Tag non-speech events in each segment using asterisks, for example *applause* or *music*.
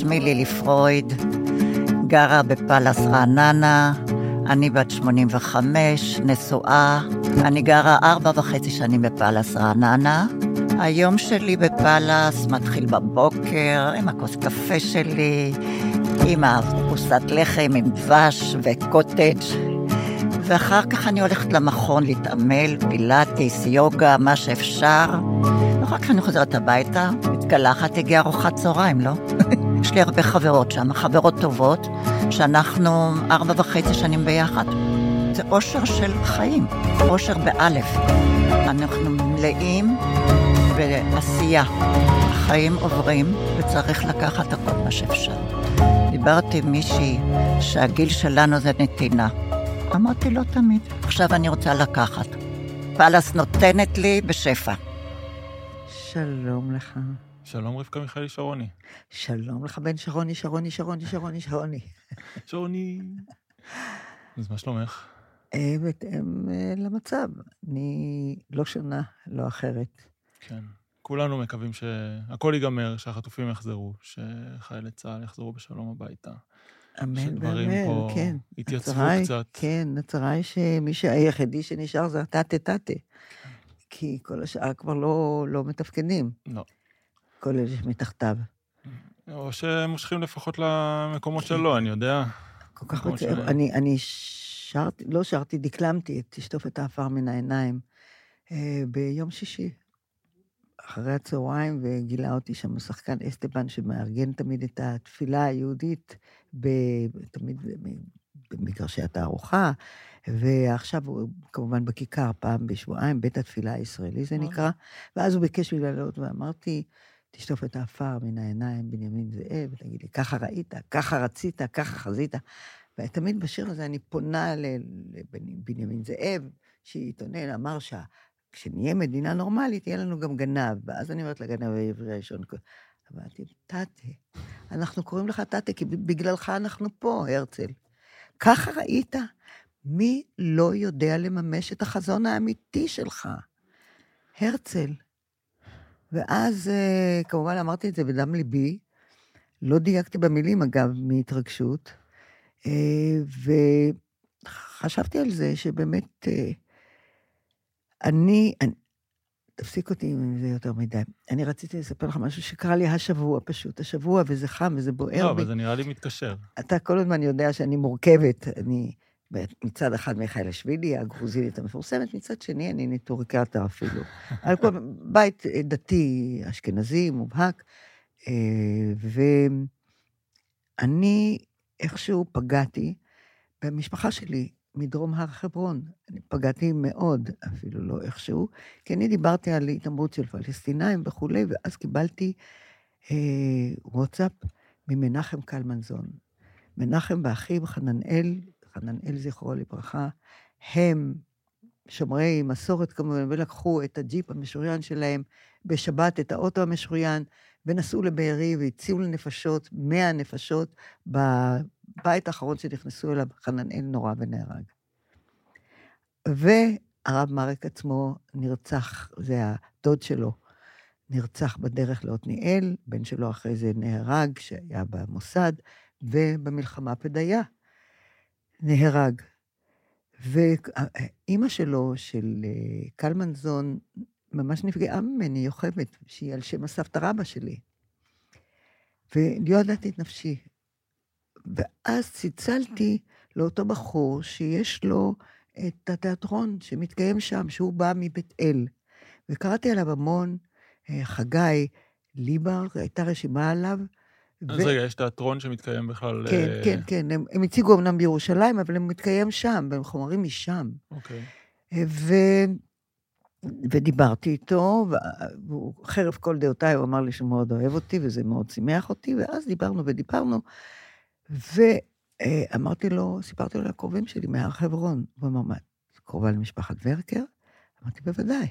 שמי לילי פרויד, גרה בפאלאס רעננה, אני בת 85, נשואה, אני גרה ארבע וחצי שנים בפאלאס רעננה. היום שלי בפאלאס מתחיל בבוקר עם הכוס קפה שלי, עם הפרוסת לחם עם דבש וקוטג' ואחר כך אני הולכת למכון להתעמל, פילאטיס, יוגה, מה שאפשר. ואחר כך אני חוזרת הביתה, מתקלחת, הגיעה ארוחת צהריים, לא? *laughs* יש לי הרבה חברות שם, חברות טובות, שאנחנו ארבע וחצי שנים ביחד. זה אושר של חיים, אושר באלף. אנחנו מלאים בעשייה. החיים עוברים וצריך לקחת הכל מה שאפשר. דיברתי עם מישהי שהגיל שלנו זה נתינה. אמרתי לא תמיד, עכשיו אני רוצה לקחת. פאלאס נותנת לי בשפע. שלום לך. שלום רבקה מיכאלי שרוני. שלום לך בן שרוני, שרוני, שרוני, שרוני, שרוני. שרוני. אז מה שלומך? אה, בהתאם אה, למצב. אני לא שונה, לא אחרת. כן. כולנו מקווים שהכל ייגמר, שהחטופים יחזרו, שחיילי צה"ל יחזרו בשלום הביתה. אמן ואמן, כן. יתייצבו קצת. כן, הצרה היא שמי שהיחידי שנשאר זה הטאטה טאטה. כי כל השאר כבר לא, לא מתפקדים. לא. כל אלה שמתחתיו. או שמושכים לפחות למקומות שלו, אני יודע. כל כך מצער. אני, אני שרתי, לא שרתי, דקלמתי את תשטוף את האפר מן העיניים אה, ביום שישי. אחרי הצהריים, וגילה אותי שם שחקן אסטבן, שמארגן תמיד את התפילה היהודית, ב, תמיד במגרשי התערוכה, ועכשיו הוא כמובן בכיכר, פעם בשבועיים, בית התפילה הישראלי זה נקרא, ואז הוא ביקש לי לעלות, ואמרתי, תשטוף את האפר מן העיניים, בנימין זאב, ותגיד לי, ככה ראית, ככה רצית, ככה חזית. ותמיד בשיר הזה אני פונה לבנימין זאב, שהתאונן, אמר שה... כשנהיה מדינה נורמלית, יהיה לנו גם גנב. ואז אני אומרת לגנב העברי הראשון, אמרתי, תתה, אנחנו קוראים לך תתה, כי בגללך אנחנו פה, הרצל. ככה ראית? מי לא יודע לממש את החזון האמיתי שלך? הרצל. ואז, אה, כמובן, אמרתי את זה בדם ליבי. לא דייקתי במילים, אגב, מהתרגשות. אה, וחשבתי על זה שבאמת אה, אני, אני, תפסיק אותי אם זה יותר מדי. אני רציתי לספר לך משהו שקרה לי השבוע פשוט, השבוע, וזה חם וזה בוער. לא, אבל זה נראה לי מתקשר. אתה כל הזמן יודע שאני מורכבת. אני מצד אחד מיכאל השבילי, הגרוזינית המפורסמת, מצד שני אני נטוריקטה אפילו. *laughs* על כל בית דתי, אשכנזי, מובהק. אה, ואני איכשהו פגעתי במשפחה שלי, מדרום הר חברון. אני פגעתי מאוד, אפילו לא איכשהו, כי אני דיברתי על התעמרות של פלסטינאים וכולי, ואז קיבלתי אה, וואטסאפ ממנחם קלמנזון. מנחם ואחיו חננאל, חננאל זכרו לברכה, הם שומרי מסורת כמובן, ולקחו את הג'יפ המשוריין שלהם בשבת, את האוטו המשוריין, ונסעו לבארי והציעו לנפשות, מאה נפשות, בבית האחרון שנכנסו אליו, חננאל נורא ונהרג. והרב מרק עצמו נרצח, זה הדוד שלו, נרצח בדרך לעתניאל, בן שלו אחרי זה נהרג, שהיה במוסד, ובמלחמה פדיה נהרג. ואימא שלו, של אה, קלמנזון, ממש נפגעה ממני, יוכבת, שהיא על שם הסבתא רבא שלי. ולא ידעתי את נפשי. ואז צלצלתי לאותו בחור שיש לו את התיאטרון שמתקיים שם, שהוא בא מבית אל. וקראתי עליו המון, אה, חגי ליבר, הייתה רשימה עליו. אז ו... רגע, יש תיאטרון שמתקיים בכלל... כן, uh... כן, כן. הם, הם הציגו אמנם בירושלים, אבל הם מתקיים שם, והם חומרים משם. אוקיי. אה, ו... ודיברתי איתו, והוא, חרף כל דעותיי, הוא אמר לי שהוא מאוד אוהב אותי, וזה מאוד שימח אותי, ואז דיברנו ודיברנו, ואמרתי לו, סיפרתי לו על הקרובים שלי מהר חברון. הוא אמר, מה, קרובה למשפחת ורקר? אמרתי, בוודאי,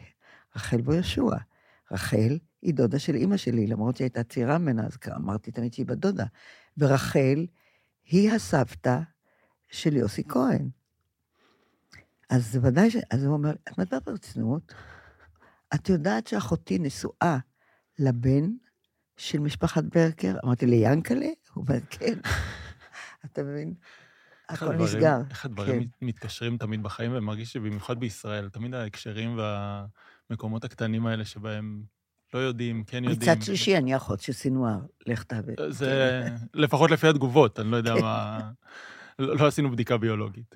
רחל בו ישוע. רחל היא דודה של אימא שלי, למרות שהיא הייתה צעירה ממנה, אז אמרתי תמיד שהיא בת דודה. ורחל היא הסבתא של יוסי כהן. אז ודאי ש... אז הוא אומר, את מדברת ברצינות? את יודעת שאחותי נשואה לבן של משפחת ברקר? אמרתי לי, ינקלה? *laughs* הוא אומר, כן. *laughs* אתה מבין? הכל נסגר. איך הדברים כן. מתקשרים תמיד בחיים, ומרגיש שבמיוחד בישראל, תמיד ההקשרים והמקומות הקטנים האלה שבהם לא יודעים, כן יודעים. מצד שלישי, אני אחות של סינואר, לך תעבד. זה לפחות לפי התגובות, אני לא יודע כן. מה... לא לא עשינו בדיקה ביולוגית.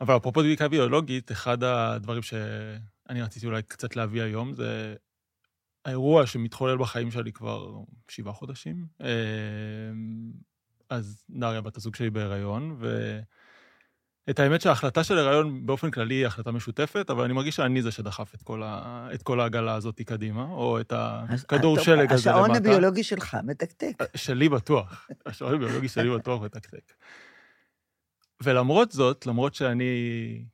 אבל אפרופו בדיקה ביולוגית, אחד הדברים שאני רציתי אולי קצת להביא היום, זה האירוע שמתחולל בחיים שלי כבר שבעה חודשים. אה, אז דריה, בת הזוג שלי בהיריון, ואת האמת שההחלטה של הריון באופן כללי היא החלטה משותפת, אבל אני מרגיש שאני זה שדחף את כל, ה... את כל העגלה הזאת קדימה, או את הכדור שלג הזה למטה. השעון הביולוגי שלך מתקתק. שלי בטוח, השעון הביולוגי שלי בטוח מתקתק. ולמרות זאת, למרות שאני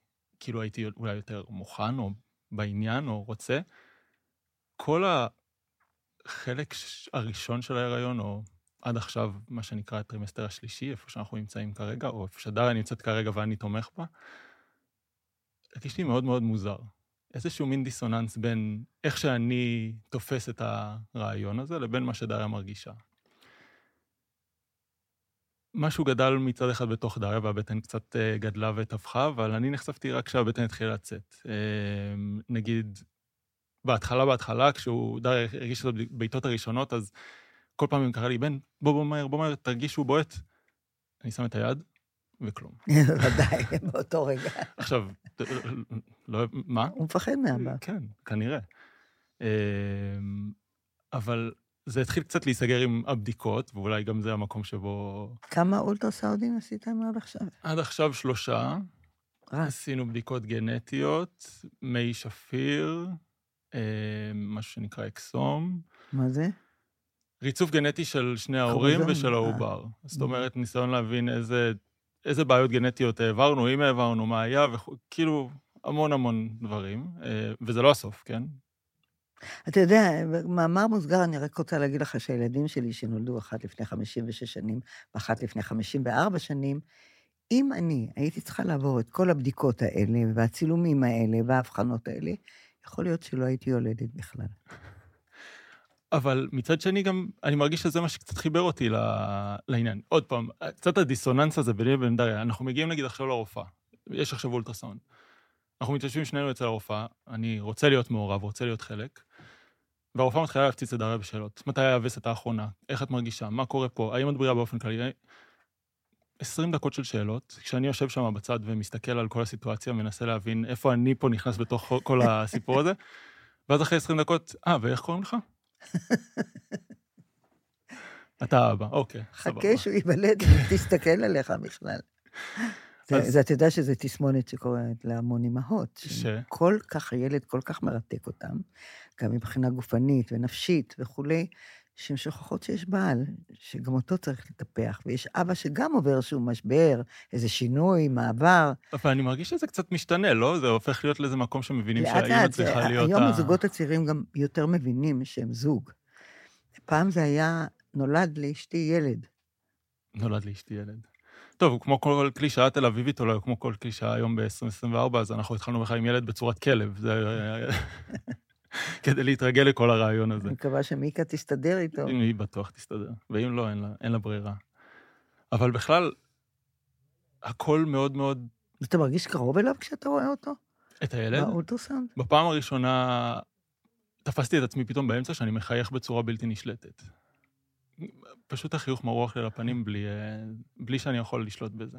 כאילו הייתי אולי יותר מוכן או בעניין או רוצה, כל החלק הראשון של ההיריון, או עד עכשיו מה שנקרא הטרימסטר השלישי, איפה שאנחנו נמצאים כרגע, או איפה שדריה נמצאת כרגע ואני תומך בה, הרגיש לי מאוד מאוד מוזר. איזשהו מין דיסוננס בין איך שאני תופס את הרעיון הזה לבין מה שדריה מרגישה. משהו גדל מצד אחד בתוך דריה, והבטן קצת אה, גדלה וטפחה, אבל אני נחשפתי רק כשהבטן התחילה לצאת. אה, נגיד, בהתחלה, בהתחלה, כשהוא, דריה הרגיש את הבעיטות הראשונות, אז כל פעם הוא קרא לי, בן, בוא, בוא מהר, בוא מהר, תרגיש שהוא בועט. אני שם את היד, וכלום. *laughs* ודאי, באותו רגע. עכשיו, לא, מה? הוא מפחד מאבא. כן, כנראה. אמ, אבל זה התחיל קצת להיסגר עם הבדיקות, ואולי גם זה המקום שבו... כמה אולטרסאודים עשיתם עד עכשיו? עד עכשיו שלושה. עשינו בדיקות גנטיות, מי שפיר, אמ, משהו שנקרא אקסום, מה זה? ריצוף גנטי של שני ההורים ושל אה. העובר. זאת אומרת, ניסיון להבין איזה, איזה בעיות גנטיות העברנו, אם העברנו, מה היה, וכאילו, המון המון דברים. אה, וזה לא הסוף, כן? אתה יודע, במאמר מוסגר, אני רק רוצה להגיד לך שהילדים שלי, שנולדו אחת לפני 56 שנים ואחת לפני 54 שנים, אם אני הייתי צריכה לעבור את כל הבדיקות האלה, והצילומים האלה, וההבחנות האלה, יכול להיות שלא הייתי יולדת בכלל. אבל מצד שני גם, אני מרגיש שזה מה שקצת חיבר אותי לעניין. עוד פעם, קצת הדיסוננס הזה ביני לבין דריה. אנחנו מגיעים נגיד עכשיו לרופאה, יש עכשיו אולטרסאונד. אנחנו מתיישבים שנינו אצל הרופאה, אני רוצה להיות מעורב, רוצה להיות חלק, והרופאה מתחילה להפציץ את דריה בשאלות. מתי הווסת האחרונה? איך את מרגישה? מה קורה פה? האם את בריאה באופן כללי? 20 דקות של שאלות, כשאני יושב שם בצד ומסתכל על כל הסיטואציה, מנסה להבין איפה אני פה נכנס בתוך כל הסיפור הזה, ואז אחרי 20 דקות, אה, ואיך קוראים לך? אתה האבא, אוקיי, סבבה. חכה שהוא ייוולד ותסתכל עליך בכלל. אז- אתה יודע שזו תסמונת שקורית להמון אימהות. ש? כל כך, הילד כל כך מרתק אותם, גם מבחינה גופנית ונפשית וכולי, שהן שוכחות שיש בעל, שגם אותו צריך לטפח, ויש אבא שגם עובר איזשהו משבר, איזה שינוי, מעבר. אבל אני מרגיש שזה קצת משתנה, לא? זה הופך להיות לאיזה מקום שמבינים שהאימא צריכה להיות היום ה... הזוגות הצעירים גם יותר מבינים שהם זוג. פעם זה היה, נולד לאשתי ילד. נולד לאשתי ילד. טוב, כמו כל קלישאה תל אביבית, אולי כמו כל קלישאה היום ב-2024, אז אנחנו התחלנו בכלל עם ילד בצורת כלב. זה... *laughs* כדי להתרגל לכל הרעיון הזה. אני מקווה שמיקה תסתדר איתו. אם היא בטוח תסתדר, ואם לא, אין לה, אין לה ברירה. אבל בכלל, הכל מאוד מאוד... אתה מרגיש קרוב אליו כשאתה רואה אותו? את הילד? באולטרסאונד? בפעם הראשונה תפסתי את עצמי פתאום באמצע שאני מחייך בצורה בלתי נשלטת. פשוט החיוך מרוח לי לפנים בלי, אה, בלי שאני יכול לשלוט בזה.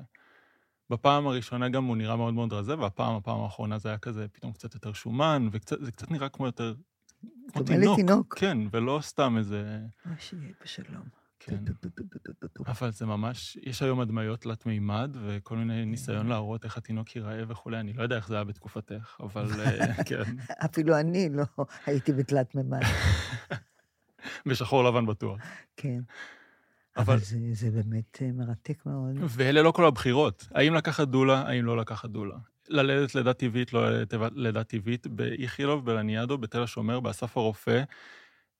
בפעם הראשונה גם הוא נראה מאוד מאוד רזה, והפעם, הפעם האחרונה זה היה כזה פתאום קצת יותר שומן, וזה קצת נראה כמו יותר... כמו תינוק. לתינוק. כן, ולא סתם איזה... אוי, שיהיה בשלום. כן. אבל זה ממש, יש היום הדמיות תלת מימד, וכל מיני ניסיון להראות איך התינוק ייראה וכולי. אני לא יודע איך זה היה בתקופתך, אבל אה, *laughs* כן, אפילו אני לא הייתי בתלת מימד, *laughs* בשחור לבן בטוח. כן. אבל- אבל זה, זה באמת אה, מרתק מאוד. ואלה לא כל הבחירות. האם לקחת דולה, האם לא לקחת דולה. ללדת לידה טבעית, לא ללדת לידה טבעית, באיכילוב, בלניאדו, בתל השומר, באסף הרופא.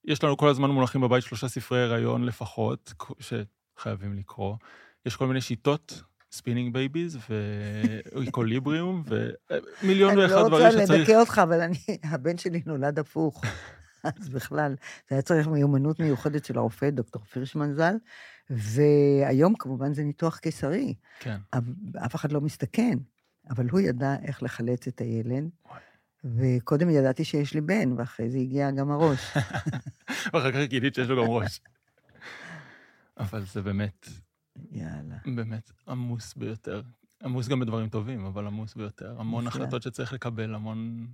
יש לנו כל הזמן מונחים בבית שלושה ספרי הריון לפחות, שחייבים לקרוא. יש כל מיני שיטות, Spinning Babies, ו Equilibrium, ומיליון אני ואחד לא דברים רוצה שצריך... לדכא אותך, אבל אני, הבן שלי נולד הפוך. אז בכלל, זה היה צריך מיומנות מיוחדת של הרופא, דוקטור פירשמן ז"ל, והיום כמובן זה ניתוח קיסרי. כן. אף אחד לא מסתכן, אבל הוא ידע איך לחלץ את הילד. וקודם ידעתי שיש לי בן, ואחרי זה הגיע גם הראש. *laughs* ואחר כך גילית שיש לו גם ראש. אבל זה באמת, יאללה. באמת עמוס ביותר. עמוס גם בדברים טובים, אבל עמוס ביותר. המון. החלטות שצריך לקבל, המון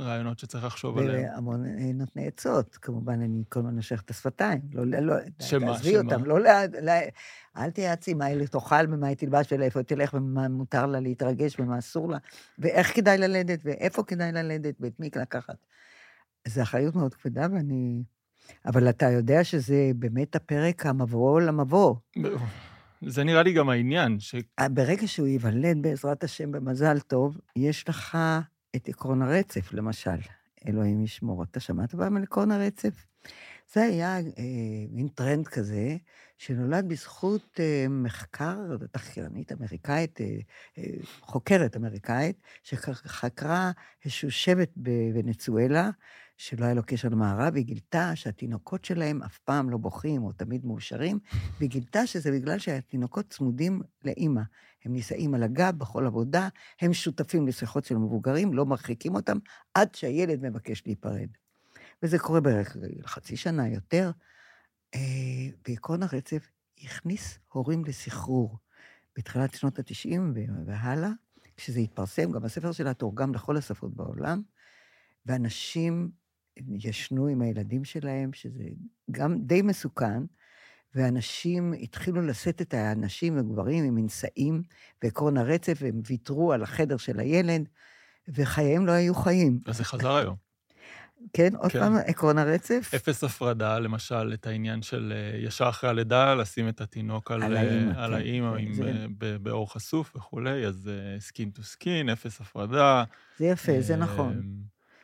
רעיונות שצריך לחשוב עליהם. והמון אה, נותני עצות, כמובן, אני כל הזמן נושך את השפתיים. לא, לא, שמה, תעזבי שמה? אותם, לא, ל- ל- אל תייעצי מה היא תאכל ומה היא תלבש ולאיפה תלך ומה מותר לה להתרגש ומה אסור לה, ואיך כדאי ללדת ואיפה כדאי ללדת ואת מי לקחת. זו אחריות מאוד כבדה ואני... אבל אתה יודע שזה באמת הפרק המבוא למבוא. זה נראה לי גם העניין, ש... ברגע שהוא ייוולד, בעזרת השם, במזל טוב, יש לך את עקרון הרצף, למשל. אלוהים ישמור. אתה שמעת פעם על עקרון הרצף? זה היה אה, מין טרנד כזה, שנולד בזכות אה, מחקר, תחקירנית אמריקאית, אה, אה, חוקרת אמריקאית, שחקרה איזשהו שבט בוונצואלה, שלא היה לו קשר למערב, והיא גילתה שהתינוקות שלהם אף פעם לא בוכים או תמיד מאושרים, והיא גילתה שזה בגלל שהתינוקות צמודים לאימא. הם נישאים על הגב בכל עבודה, הם שותפים לשיחות של מבוגרים, לא מרחיקים אותם, עד שהילד מבקש להיפרד. וזה קורה בערך חצי שנה יותר. אה, בעקרון הרצף הכניס הורים לסחרור. בתחילת שנות ה-90 והלאה, כשזה התפרסם, גם הספר שלה תורגם לכל השפות בעולם, ואנשים ישנו עם הילדים שלהם, שזה גם די מסוכן, ואנשים התחילו לשאת את האנשים הגברים עם מנשאים ועקרון הרצף, והם ויתרו על החדר של הילד, וחייהם לא היו חיים. אז זה חזר היום. *laughs* כן, עוד כן. פעם, עקרון הרצף. אפס הפרדה, למשל, את העניין של אה, ישר אחרי הלידה, לשים את התינוק על, על אה, האימא, על כן. האימא זה- עם, זה- אה, ב- באור חשוף וכולי, אז skin to skin, אפס הפרדה. זה יפה, זה נכון.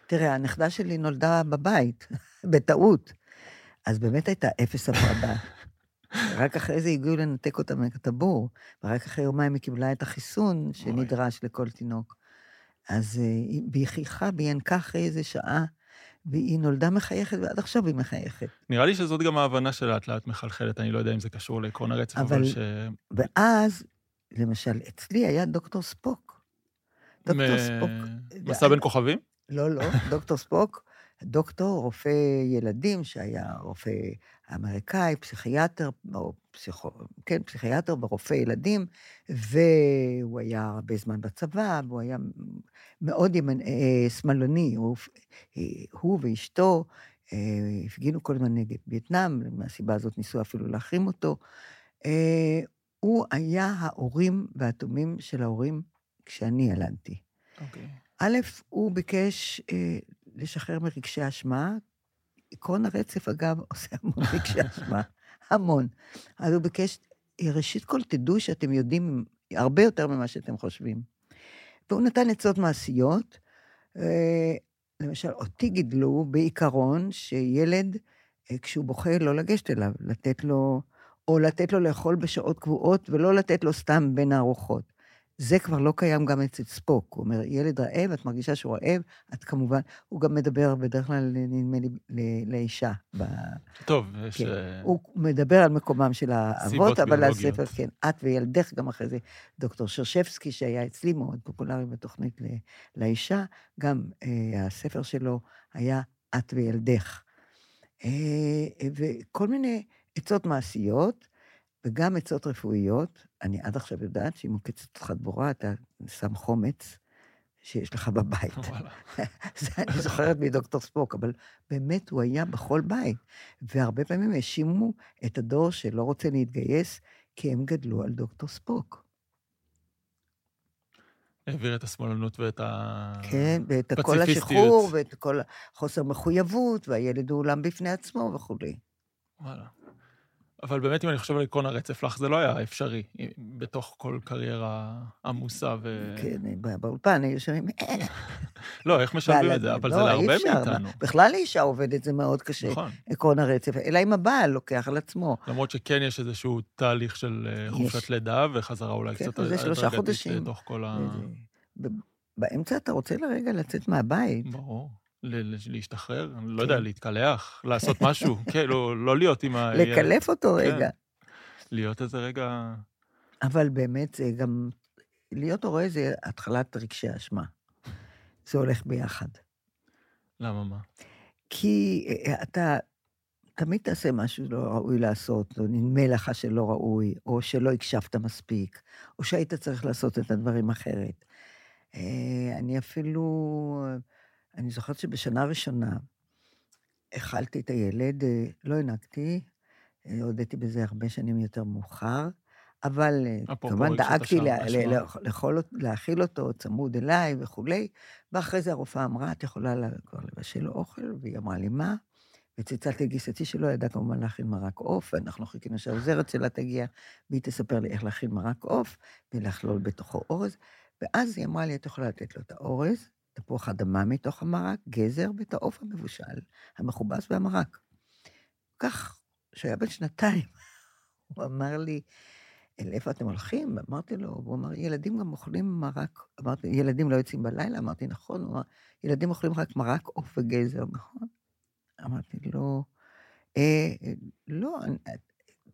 תראה, הנכדה שלי נולדה בבית, *laughs* בטעות. אז באמת הייתה אפס הפרדה. רק אחרי זה הגיעו לנתק אותה מהטבור, ורק אחרי יומיים היא קיבלה את החיסון שנדרש לכל תינוק. אז אה, היא- חייכה, והיא ינקה אחרי איזה שעה, והיא נולדה מחייכת, ועד עכשיו היא מחייכת. נראה לי שזאת גם ההבנה שלאט לאט מחלחלת, אני לא יודע אם זה קשור לעקרון הרצף, אבל, אבל- ש... ואז, למשל, אצלי היה דוקטור ספוק. דוקטור מ- ספוק. מסע בין כוכבים? לא, לא, דוקטור ספוק, דוקטור, רופא ילדים, שהיה רופא אמריקאי, פסיכיאטר, או פסיכו... כן, פסיכיאטר ורופא ילדים, והוא היה הרבה זמן בצבא, והוא היה מאוד ימנ... אה, שמאלני. הוא, אה, הוא ואשתו אה, הפגינו כל הזמן נגד וייטנאם, מהסיבה הזאת ניסו אפילו להחרים אותו. הוא היה ההורים והתומים של ההורים כשאני ילדתי. אוקיי. א', הוא ביקש אה, לשחרר מרגשי אשמה. עקרון הרצף, אגב, *laughs* עושה המון רגשי אשמה, המון. אז הוא ביקש, ראשית כל, תדעו שאתם יודעים הרבה יותר ממה שאתם חושבים. והוא נתן עצות מעשיות. אה, למשל, אותי גידלו בעיקרון שילד, אה, כשהוא בוכה, לא לגשת אליו, לתת לו, או לתת לו לאכול בשעות קבועות, ולא לתת לו סתם בין הארוחות. זה כבר לא קיים גם אצל ספוק. הוא אומר, ילד רעב, את מרגישה שהוא רעב, את כמובן, הוא גם מדבר בדרך כלל, נדמה לי, לאישה. ב... טוב, יש... כן. אה, הוא מדבר על מקומם של האבות, אבל ביולוגיות. הספר, כן, את וילדך, גם אחרי זה דוקטור שרשבסקי, שהיה אצלי מאוד פופולרי בתוכנית ל- לאישה, גם אה, הספר שלו היה את וילדך. אה, וכל מיני עצות מעשיות, וגם עצות רפואיות. אני עד עכשיו יודעת שאם מוקצת לך דבורה, אתה שם חומץ שיש לך בבית. *laughs* זה אני זוכרת מדוקטור ספוק, אבל באמת הוא היה בכל בית. והרבה פעמים האשימו את הדור שלא רוצה להתגייס, כי הם גדלו על דוקטור ספוק. העביר את השמאלנות ואת ה... כן, ואת כל. השחרור, ואת כל החוסר מחויבות, והילד הוא עולם בפני עצמו וכולי. וואלה. אבל באמת, אם אני חושב על עקרון הרצף לך, זה לא היה אפשרי בתוך כל קריירה עמוסה ו... כן, בא- באולפן היו שומעים, "אה, לא, איך משלבים את זה? אבל לא, זה להרבה מאיתנו. בכלל לאישה עובדת זה מאוד קשה, נכון. עקרון הרצף, אלא אם הבעל לוקח על עצמו. למרות שכן יש איזשהו תהליך של אה, חופשת. לידה, וחזרה אולי כן, קצת זה שלושה הדרגתית חודשים. באמצע אתה רוצה לרגע לצאת מהבית. ברור. להשתחרר, אני לא כן. יודע, להתקלח, *laughs* לעשות משהו, כאילו, לא להיות עם ה... *laughs* לקלף אותו כן. רגע. להיות איזה רגע... אבל באמת, זה גם... להיות הורה זה התחלת רגשי אשמה. זה הולך ביחד. למה מה? כי אה, אתה תמיד תעשה משהו לא ראוי לעשות, או נדמה לך שלא ראוי, או שלא הקשבת מספיק, או שהיית צריך לעשות את הדברים אחרת. אה, אני אפילו, אני זוכרת שבשנה הראשונה אכלתי את הילד, אה, לא הנקתי, אה, הודיתי בזה הרבה שנים יותר מאוחר, אבל אה, כמובן דאגתי להאכיל אותו צמוד אליי וכולי, ואחרי זה הרופאה אמרה, את יכולה לה- כבר לבשל לו אוכל, והיא אמרה לי, מה? וצלצלתי לגיסתי שלא ידעה כמובן להכין מרק עוף, ואנחנו חיכינו שהעוזרת שלה תגיע, והיא תספר לי איך להכין מרק עוף, ולכלול בתוכו אורז, ואז היא אמרה לי, את יכולה לתת לו את האורז, תפוח אדמה מתוך המרק, גזר, ואת העוף המבושל, המכובס והמרק. כך, כשהוא היה בן שנתיים, *laughs* הוא אמר לי, אל איפה אתם הולכים? אמרתי לו, הוא אמר, ילדים גם אוכלים מרק, אמרתי, ילדים לא יוצאים בלילה? אמרתי, נכון, הוא אמר, ילדים אוכלים רק מרק עוף וגזר, נכון? אמרתי לו, אה, לא, אני-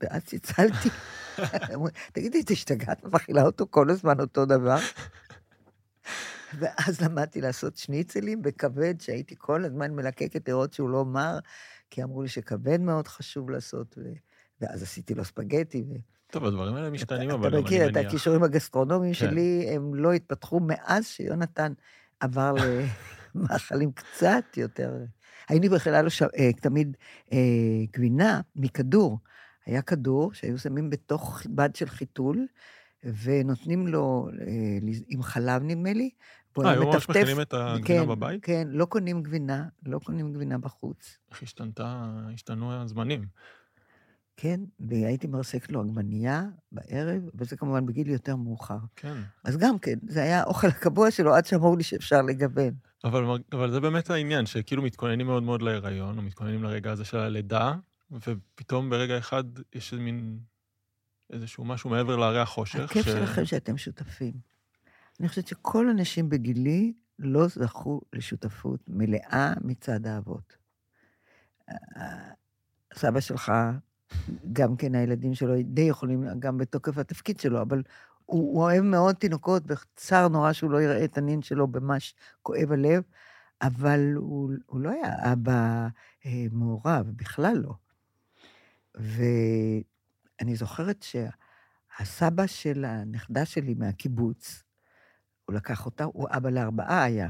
ואז צלצלתי. *laughs* *laughs* תגידי, את השתגעת ומאכילה אותו כל הזמן אותו דבר? ואז למדתי לעשות שניצלים בכבד, שהייתי כל הזמן מלקקת לראות שהוא לא מר, כי אמרו לי שכבד מאוד חשוב לעשות, ו... ואז עשיתי לו ספגטי. ו... טוב, הדברים האלה משתנים, אבל אתה גם מכיר אני את מניח. הכישורים הגסטרונומיים כן. שלי, הם לא התפתחו מאז שיונתן עבר למאכלים קצת יותר. הייתי בכלל לו ש... אה, תמיד אה, גבינה מכדור. היה כדור שהיו שמים בתוך בד של חיתול, ונותנים לו אה, עם חלב, נדמה לי. והוא אה, היו ממש מכינים את הגבינה בבית? כן, לא קונים גבינה, לא קונים גבינה בחוץ. איך השתנתה, השתנו הזמנים. כן, והייתי מרסקת לו עגבנייה בערב, וזה כמובן בגיל יותר מאוחר. כן. אז גם כן, זה היה האוכל הקבוע שלו עד שאמרו לי שאפשר לגוון. אבל, אבל זה באמת העניין, שכאילו מתכוננים מאוד מאוד להיריון, או מתכוננים לרגע הזה של הלידה, ופתאום ברגע אחד יש איזה מין איזשהו משהו מעבר להרי החושך. הכיף שלכם שאתם שותפים. אני חושבת שכל הנשים בגילי לא זכו לשותפות מלאה מצד האבות. סבא שלך, גם כן הילדים שלו די יכולים, גם בתוקף התפקיד שלו, אבל הוא, הוא אוהב מאוד תינוקות, וצר נורא שהוא לא יראה את הנין שלו ממש כואב הלב, אבל הוא, הוא לא היה אבא אה, מעורב, בכלל לא. ואני זוכרת שהסבא של הנכדה שלי מהקיבוץ, הוא לקח אותה, הוא אבא לארבעה היה,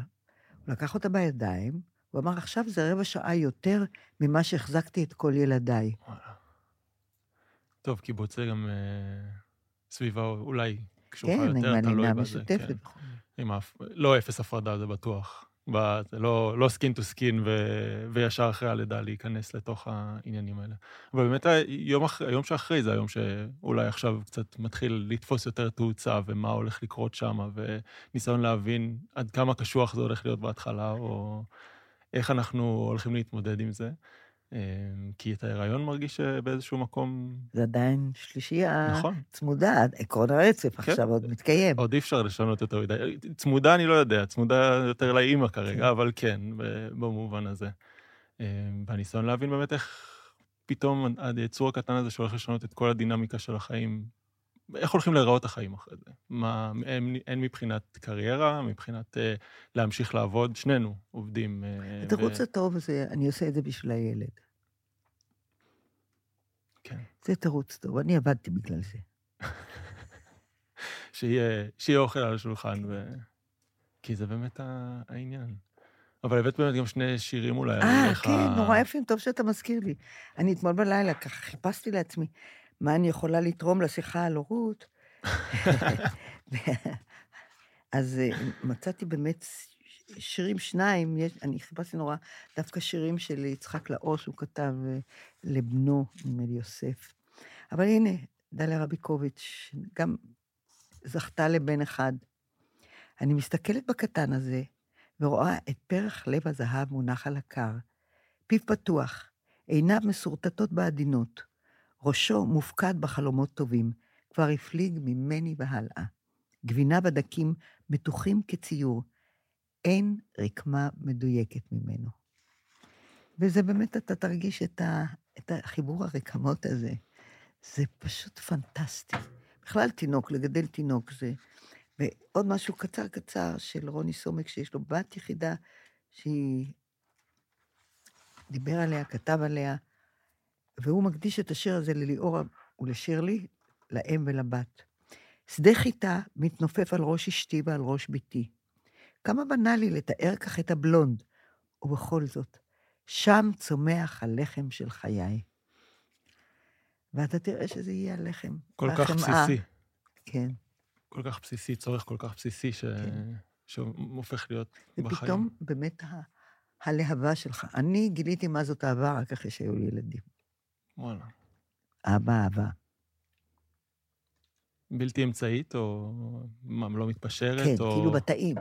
הוא לקח אותה בידיים, הוא אמר, עכשיו זה רבע שעה יותר ממה שהחזקתי את כל ילדיי. טוב, קיבוץ זה גם אה, סביבה אולי קשוחה כן, יותר, תלוי הלינה בזה. משותפת. כן. עם האף... לא אפס הפרדה, זה בטוח. לא, לא skin to skin ו... וישר אחרי הלידה להיכנס לתוך העניינים האלה. אבל באמת היום, אח... היום שאחרי זה היום שאולי עכשיו קצת מתחיל לתפוס יותר תאוצה ומה הולך לקרות שם, וניסיון להבין עד כמה קשוח זה הולך להיות בהתחלה, או איך אנחנו הולכים להתמודד עם זה. אה, כי את ההיריון מרגיש שבאיזשהו מקום... זה עדיין שלישייה נכון. צמודה, עקרון הרצף כן. עכשיו עוד מתקיים. עוד אי אפשר לשנות יותר מדי. צמודה אני לא יודע, צמודה יותר לאימא כרגע, כן. אבל כן, במובן הזה. אה, והניסיון להבין באמת איך פתאום היצור הקטן הזה שהולך לשנות את כל הדינמיקה של החיים, איך הולכים להיראות החיים אחרי זה? מה, הן, הן מבחינת קריירה, מבחינת אה, להמשיך לעבוד, שנינו עובדים. אה, התירוץ ו- הטוב הזה, אני עושה את זה בשביל הילד. כן. זה תירוץ טוב, אני עבדתי בגלל זה. *laughs* שיהיה, שיהיה אוכל על השולחן, ו... כי זה באמת העניין. אבל הבאת באמת גם שני שירים אולי. אה, כן, ה- נורא יפים, טוב שאתה מזכיר לי. אני אתמול בלילה ככה חיפשתי לעצמי מה אני יכולה לתרום לשיחה על הורות. *laughs* אז אה, מצאתי באמת שירים שניים, יש, אני חיפשתי נורא דווקא שירים של יצחק לאור שהוא כתב אה, לבנו, נדמה לי יוסף. אבל הנה, דליה רביקוביץ', גם זכתה לבן אחד. אני מסתכלת בקטן הזה, ורואה את פרח לב הזהב מונח על הקר. פיו פתוח, עיניו מסורטטות בעדינות. ראשו מופקד בחלומות טובים, כבר הפליג ממני והלאה. גבינה בדקים מתוחים כציור. אין רקמה מדויקת ממנו. וזה באמת, אתה תרגיש את, ה, את החיבור הרקמות הזה. זה פשוט פנטסטי. בכלל תינוק, לגדל תינוק זה... ועוד משהו קצר קצר של רוני סומק, שיש לו בת יחידה שהיא דיבר עליה, כתב עליה, והוא מקדיש את השיר הזה לליאור ולשירלי, לאם ולבת. שדה חיטה מתנופף על ראש אשתי ועל ראש בתי. כמה בנאלי לתאר כך את הבלונד, ובכל זאת, שם צומח הלחם של חיי. ואתה תראה שזה יהיה הלחם. כל כך בסיסי. כן. כל כך בסיסי, צורך כל כך בסיסי, ש... כן. שהופך להיות ופתאום, בחיים. ופתאום באמת ה... הלהבה שלך. אני גיליתי מה זאת אהבה רק אחרי שהיו לי ילדים. וואלה. אהבה, אהבה. בלתי אמצעית, או מה, לא מתפשרת? כן, או... כאילו בתאים.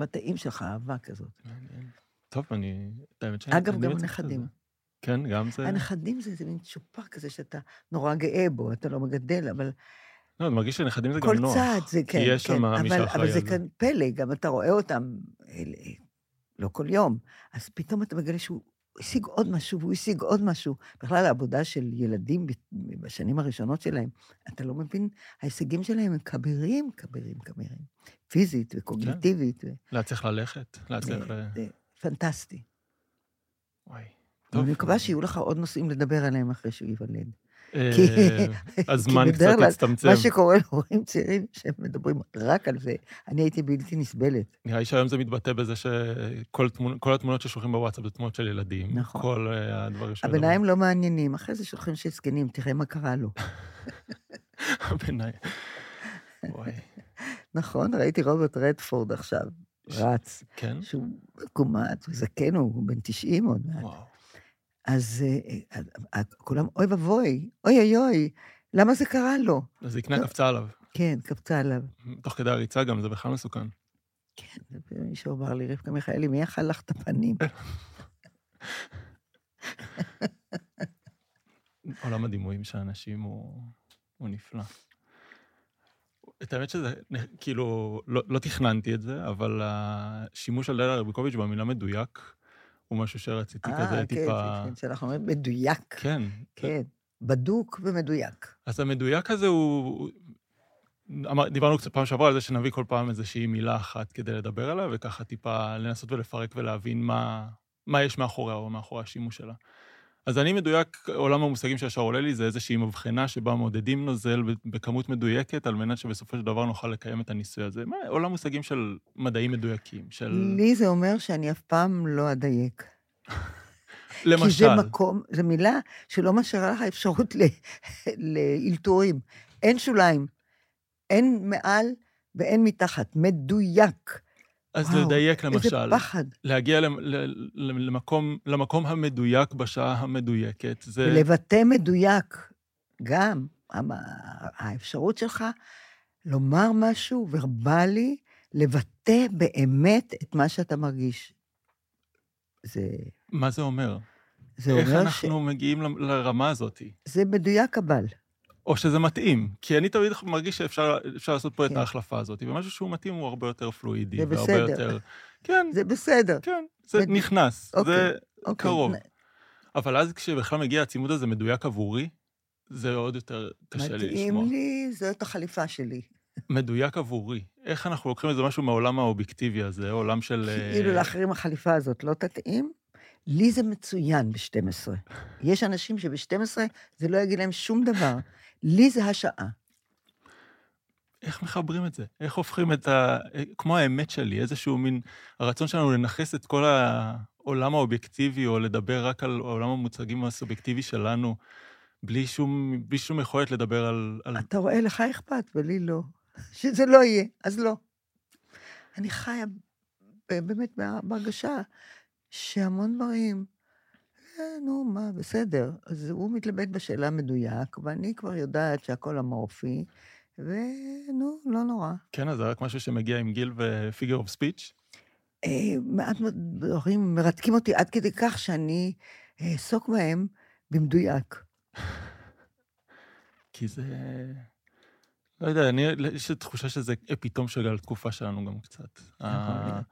בתאים שלך, אהבה כזאת. טוב, אני... האמת שאני... אגב, גם הנכדים. כן, גם זה... הנכדים זה, זה מין צ'ופר כזה שאתה נורא גאה בו, אתה לא מגדל, אבל... לא, אני מרגיש שנכדים זה גם נוח. כל צעד זה, כן, כי יש כן, שם מי שאחראי על זה. אבל זה כאן פלא, גם אתה רואה אותם לא כל יום. אז פתאום אתה מגלה שהוא השיג עוד משהו, והוא השיג עוד משהו. בכלל, העבודה של ילדים בשנים הראשונות שלהם, אתה לא מבין, ההישגים שלהם הם כבירים, כבירים, כבירים. פיזית וקוגניטיבית. כן. ו... להצליח ללכת, להצליח ל... זה פנטסטי. וואי. טוב. אני מקווה שיהיו לך עוד נושאים לדבר עליהם אחרי שהוא ייוולד. אה, הזמן קצת הצטמצם. מה שקורה להורים צעירים שהם מדברים רק על זה, אני הייתי בלתי נסבלת. נראה לי שהיום זה מתבטא בזה שכל התמונות ששולחים בוואטסאפ זה תמונות של ילדים. נכון. כל אה, הדברים שלנו. הביניים לא מעניינים, אחרי זה שולחים של זקנים, תראה מה קרה לו. *laughs* הביניים. נכון, ראיתי רוברט רדפורד עכשיו, רץ. כן? שהוא קומט, הוא זקן, הוא בן 90 עוד מעט. אז אה, אה, כולם, אוי ואבוי, אוי אוי אוי, למה זה קרה לו? הזקנה לא. קפצה עליו. כן, קפצה עליו. תוך כדי הריצה גם, זה בכלל מסוכן. כן, מישהו אמר לי, רבקה מיכאלי, מי אכל לך את הפנים? *laughs* עולם הדימויים של אנשים הוא, הוא נפלא. את האמת שזה, כאילו, לא, לא תכננתי את זה, אבל השימוש של דלה רביקוביץ' במילה מדויק, הוא משהו שרציתי כזה כן, טיפה... כן, כן, שאנחנו אומרים מדויק. כן. כן, בדוק ומדויק. אז המדויק הזה הוא... אמר, דיברנו קצת פעם שעברה על זה שנביא כל פעם איזושהי מילה אחת כדי לדבר עליה, וככה טיפה לנסות ולפרק ולהבין מה, מה יש מאחוריה או מאחורי השימוש שלה. אז אני מדויק, עולם המושגים שישר עולה לי זה איזושהי מבחנה שבה מודדים נוזל בכמות מדויקת, על מנת שבסופו של דבר נוכל לקיים את הניסוי הזה. מה, עולם מושגים של מדעים מדויקים, של... לי זה אומר שאני אף פעם לא אדייק. *laughs* למשל. כי זה מקום, זו מילה שלא משאירה לך אפשרות *laughs* לאלתורים. אין שוליים, אין מעל ואין מתחת, מדויק. אז וואו, לדייק למשל. איזה פחד. להגיע למקום, למקום המדויק בשעה המדויקת. זה... ולבטא מדויק. גם האפשרות שלך לומר משהו ורבלי, לבטא באמת את מה שאתה מרגיש. זה... מה זה אומר? זה אומר ש... איך אנחנו מגיעים לרמה הזאת? זה מדויק אבל. או שזה מתאים. כי אני תמיד מרגיש שאפשר לעשות פה כן. את ההחלפה הזאת, ומשהו שהוא מתאים הוא הרבה יותר פלואידי. זה בסדר. יותר... כן. זה בסדר. כן, זה בד... נכנס, אוקיי, זה אוקיי. קרוב. אבל אז כשבכלל מגיע הצימוד הזה מדויק עבורי, זה עוד יותר קשה לי לשמוע. מתאים לי, זאת החליפה שלי. מדויק עבורי. איך אנחנו לוקחים איזה משהו מהעולם האובייקטיבי הזה, עולם של... כאילו לאחרים החליפה הזאת לא תתאים? לי זה מצוין ב-12. יש אנשים שב-12 זה לא יגיד להם שום דבר. לי זה השעה. איך מחברים את זה? איך הופכים את ה... כמו האמת שלי, איזשהו מין... הרצון שלנו לנכס את כל העולם האובייקטיבי, או לדבר רק על עולם המוצגים הסובייקטיבי שלנו, בלי שום, בלי שום יכולת לדבר על, על... אתה רואה, לך אכפת, ולי לא. שזה לא יהיה, אז לא. אני חיה באמת בהרגשה שהמון דברים נו, מה, בסדר. אז הוא מתלבט בשאלה המדויק, ואני כבר יודעת שהכל אמורפי, ונו, לא נורא. כן, אז זה רק משהו שמגיע עם גיל ופיגר אוף ספיץ'? מעט דברים מרתקים אותי עד כדי כך שאני אעסוק בהם במדויק. *laughs* כי זה... לא יודע, אני, יש לי תחושה שזה פתאום של התקופה שלנו גם קצת. להיות.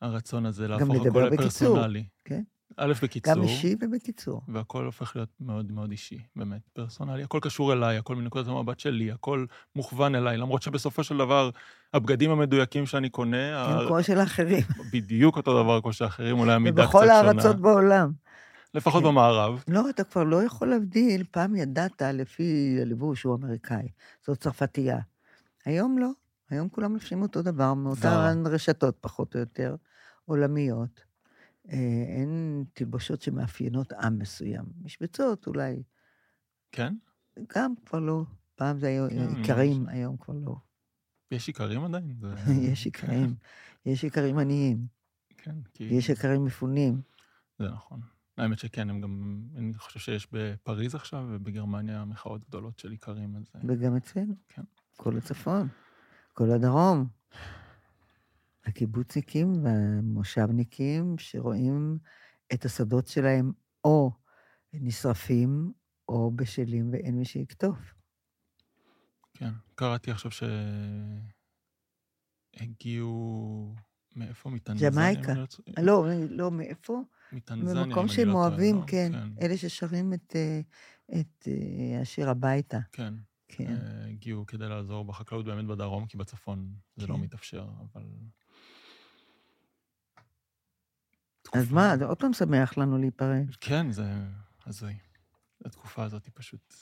הרצון הזה להפוך הכל לפרסונלי. כן. א', בקיצור, גם אישי ובקיצור. והכל הופך להיות מאוד מאוד אישי, באמת, פרסונלי. הכל קשור אליי, הכל מנקודת המבט שלי, הכל מוכוון אליי, למרות שבסופו של דבר, הבגדים המדויקים שאני קונה, הם ה- כמו של האחרים. *laughs* בדיוק אותו דבר כמו שאחרים, אולי המידה קצת ובכל שונה. הארצות בעולם. לפחות כן. במערב. לא, אתה כבר לא יכול להבדיל, פעם ידעת לפי הלבוש שהוא אמריקאי, זאת צרפתייה. היום לא, היום כולם לובשים אותו דבר, מאותן רשתות פחות או יותר, עולמיות. אה, אין תלבושות שמאפיינות עם מסוים. משבצות אולי, כן? גם כבר לא. פעם זה היה כן, איכרים, היום כבר לא. יש איכרים עדיין? זה... *laughs* יש איכרים, *laughs* יש איכרים עניים, כן, כי... יש איכרים מפונים. זה נכון. האמת שכן, הם גם... אני חושב שיש בפריז עכשיו ובגרמניה מחאות גדולות של איכרים, אז... אה, וגם אצלנו. כן. כל הצפון, כל הדרום. הקיבוצניקים והמושבניקים שרואים את השדות שלהם או נשרפים או בשלים ואין מי שיקטוף. כן. קראתי עכשיו שהגיעו... מאיפה? מטנזניה? ג'מייקה. אני לא לא, מאיפה? מטנזניה, במקום אני שהם לא אוהבים, לא? כן. אלה ששרים את, אה, את אה, השיר הביתה, כן. כן. אה, הגיעו כדי לעזור בחקלאות באמת בדרום, כי בצפון זה לא כן. מתאפשר, אבל... אז מה, זה עוד פעם שמח לנו להיפרד. כן, זה הזוי. התקופה הזאת היא פשוט...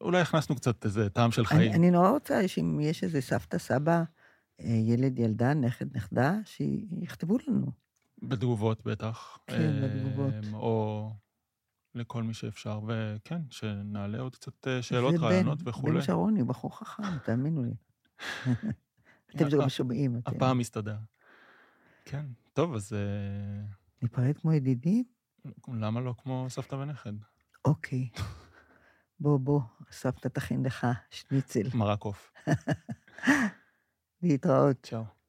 אולי הכנסנו קצת איזה טעם של אני, חיים. אני נורא רוצה שאם יש איזה סבתא, סבא, אה, ילד, ילדה, נכד, נכדה, שיכתבו לנו. בתגובות בטח. כן, בתגובות. אמ, או לכל מי שאפשר, וכן, שנעלה עוד קצת אה, שאלות, רעיונות וכולי. בן שרוני, בחור חכם, תאמינו לי. *laughs* אתם גם שומעים. הפעם מסתדר. כן, טוב, אז אה, ניפרד כמו ידידים? למה לא כמו סבתא ונכד? אוקיי. בוא, בוא, סבתא תכין לך שניצל. מרק עוף. *laughs* להתראות. צ'או.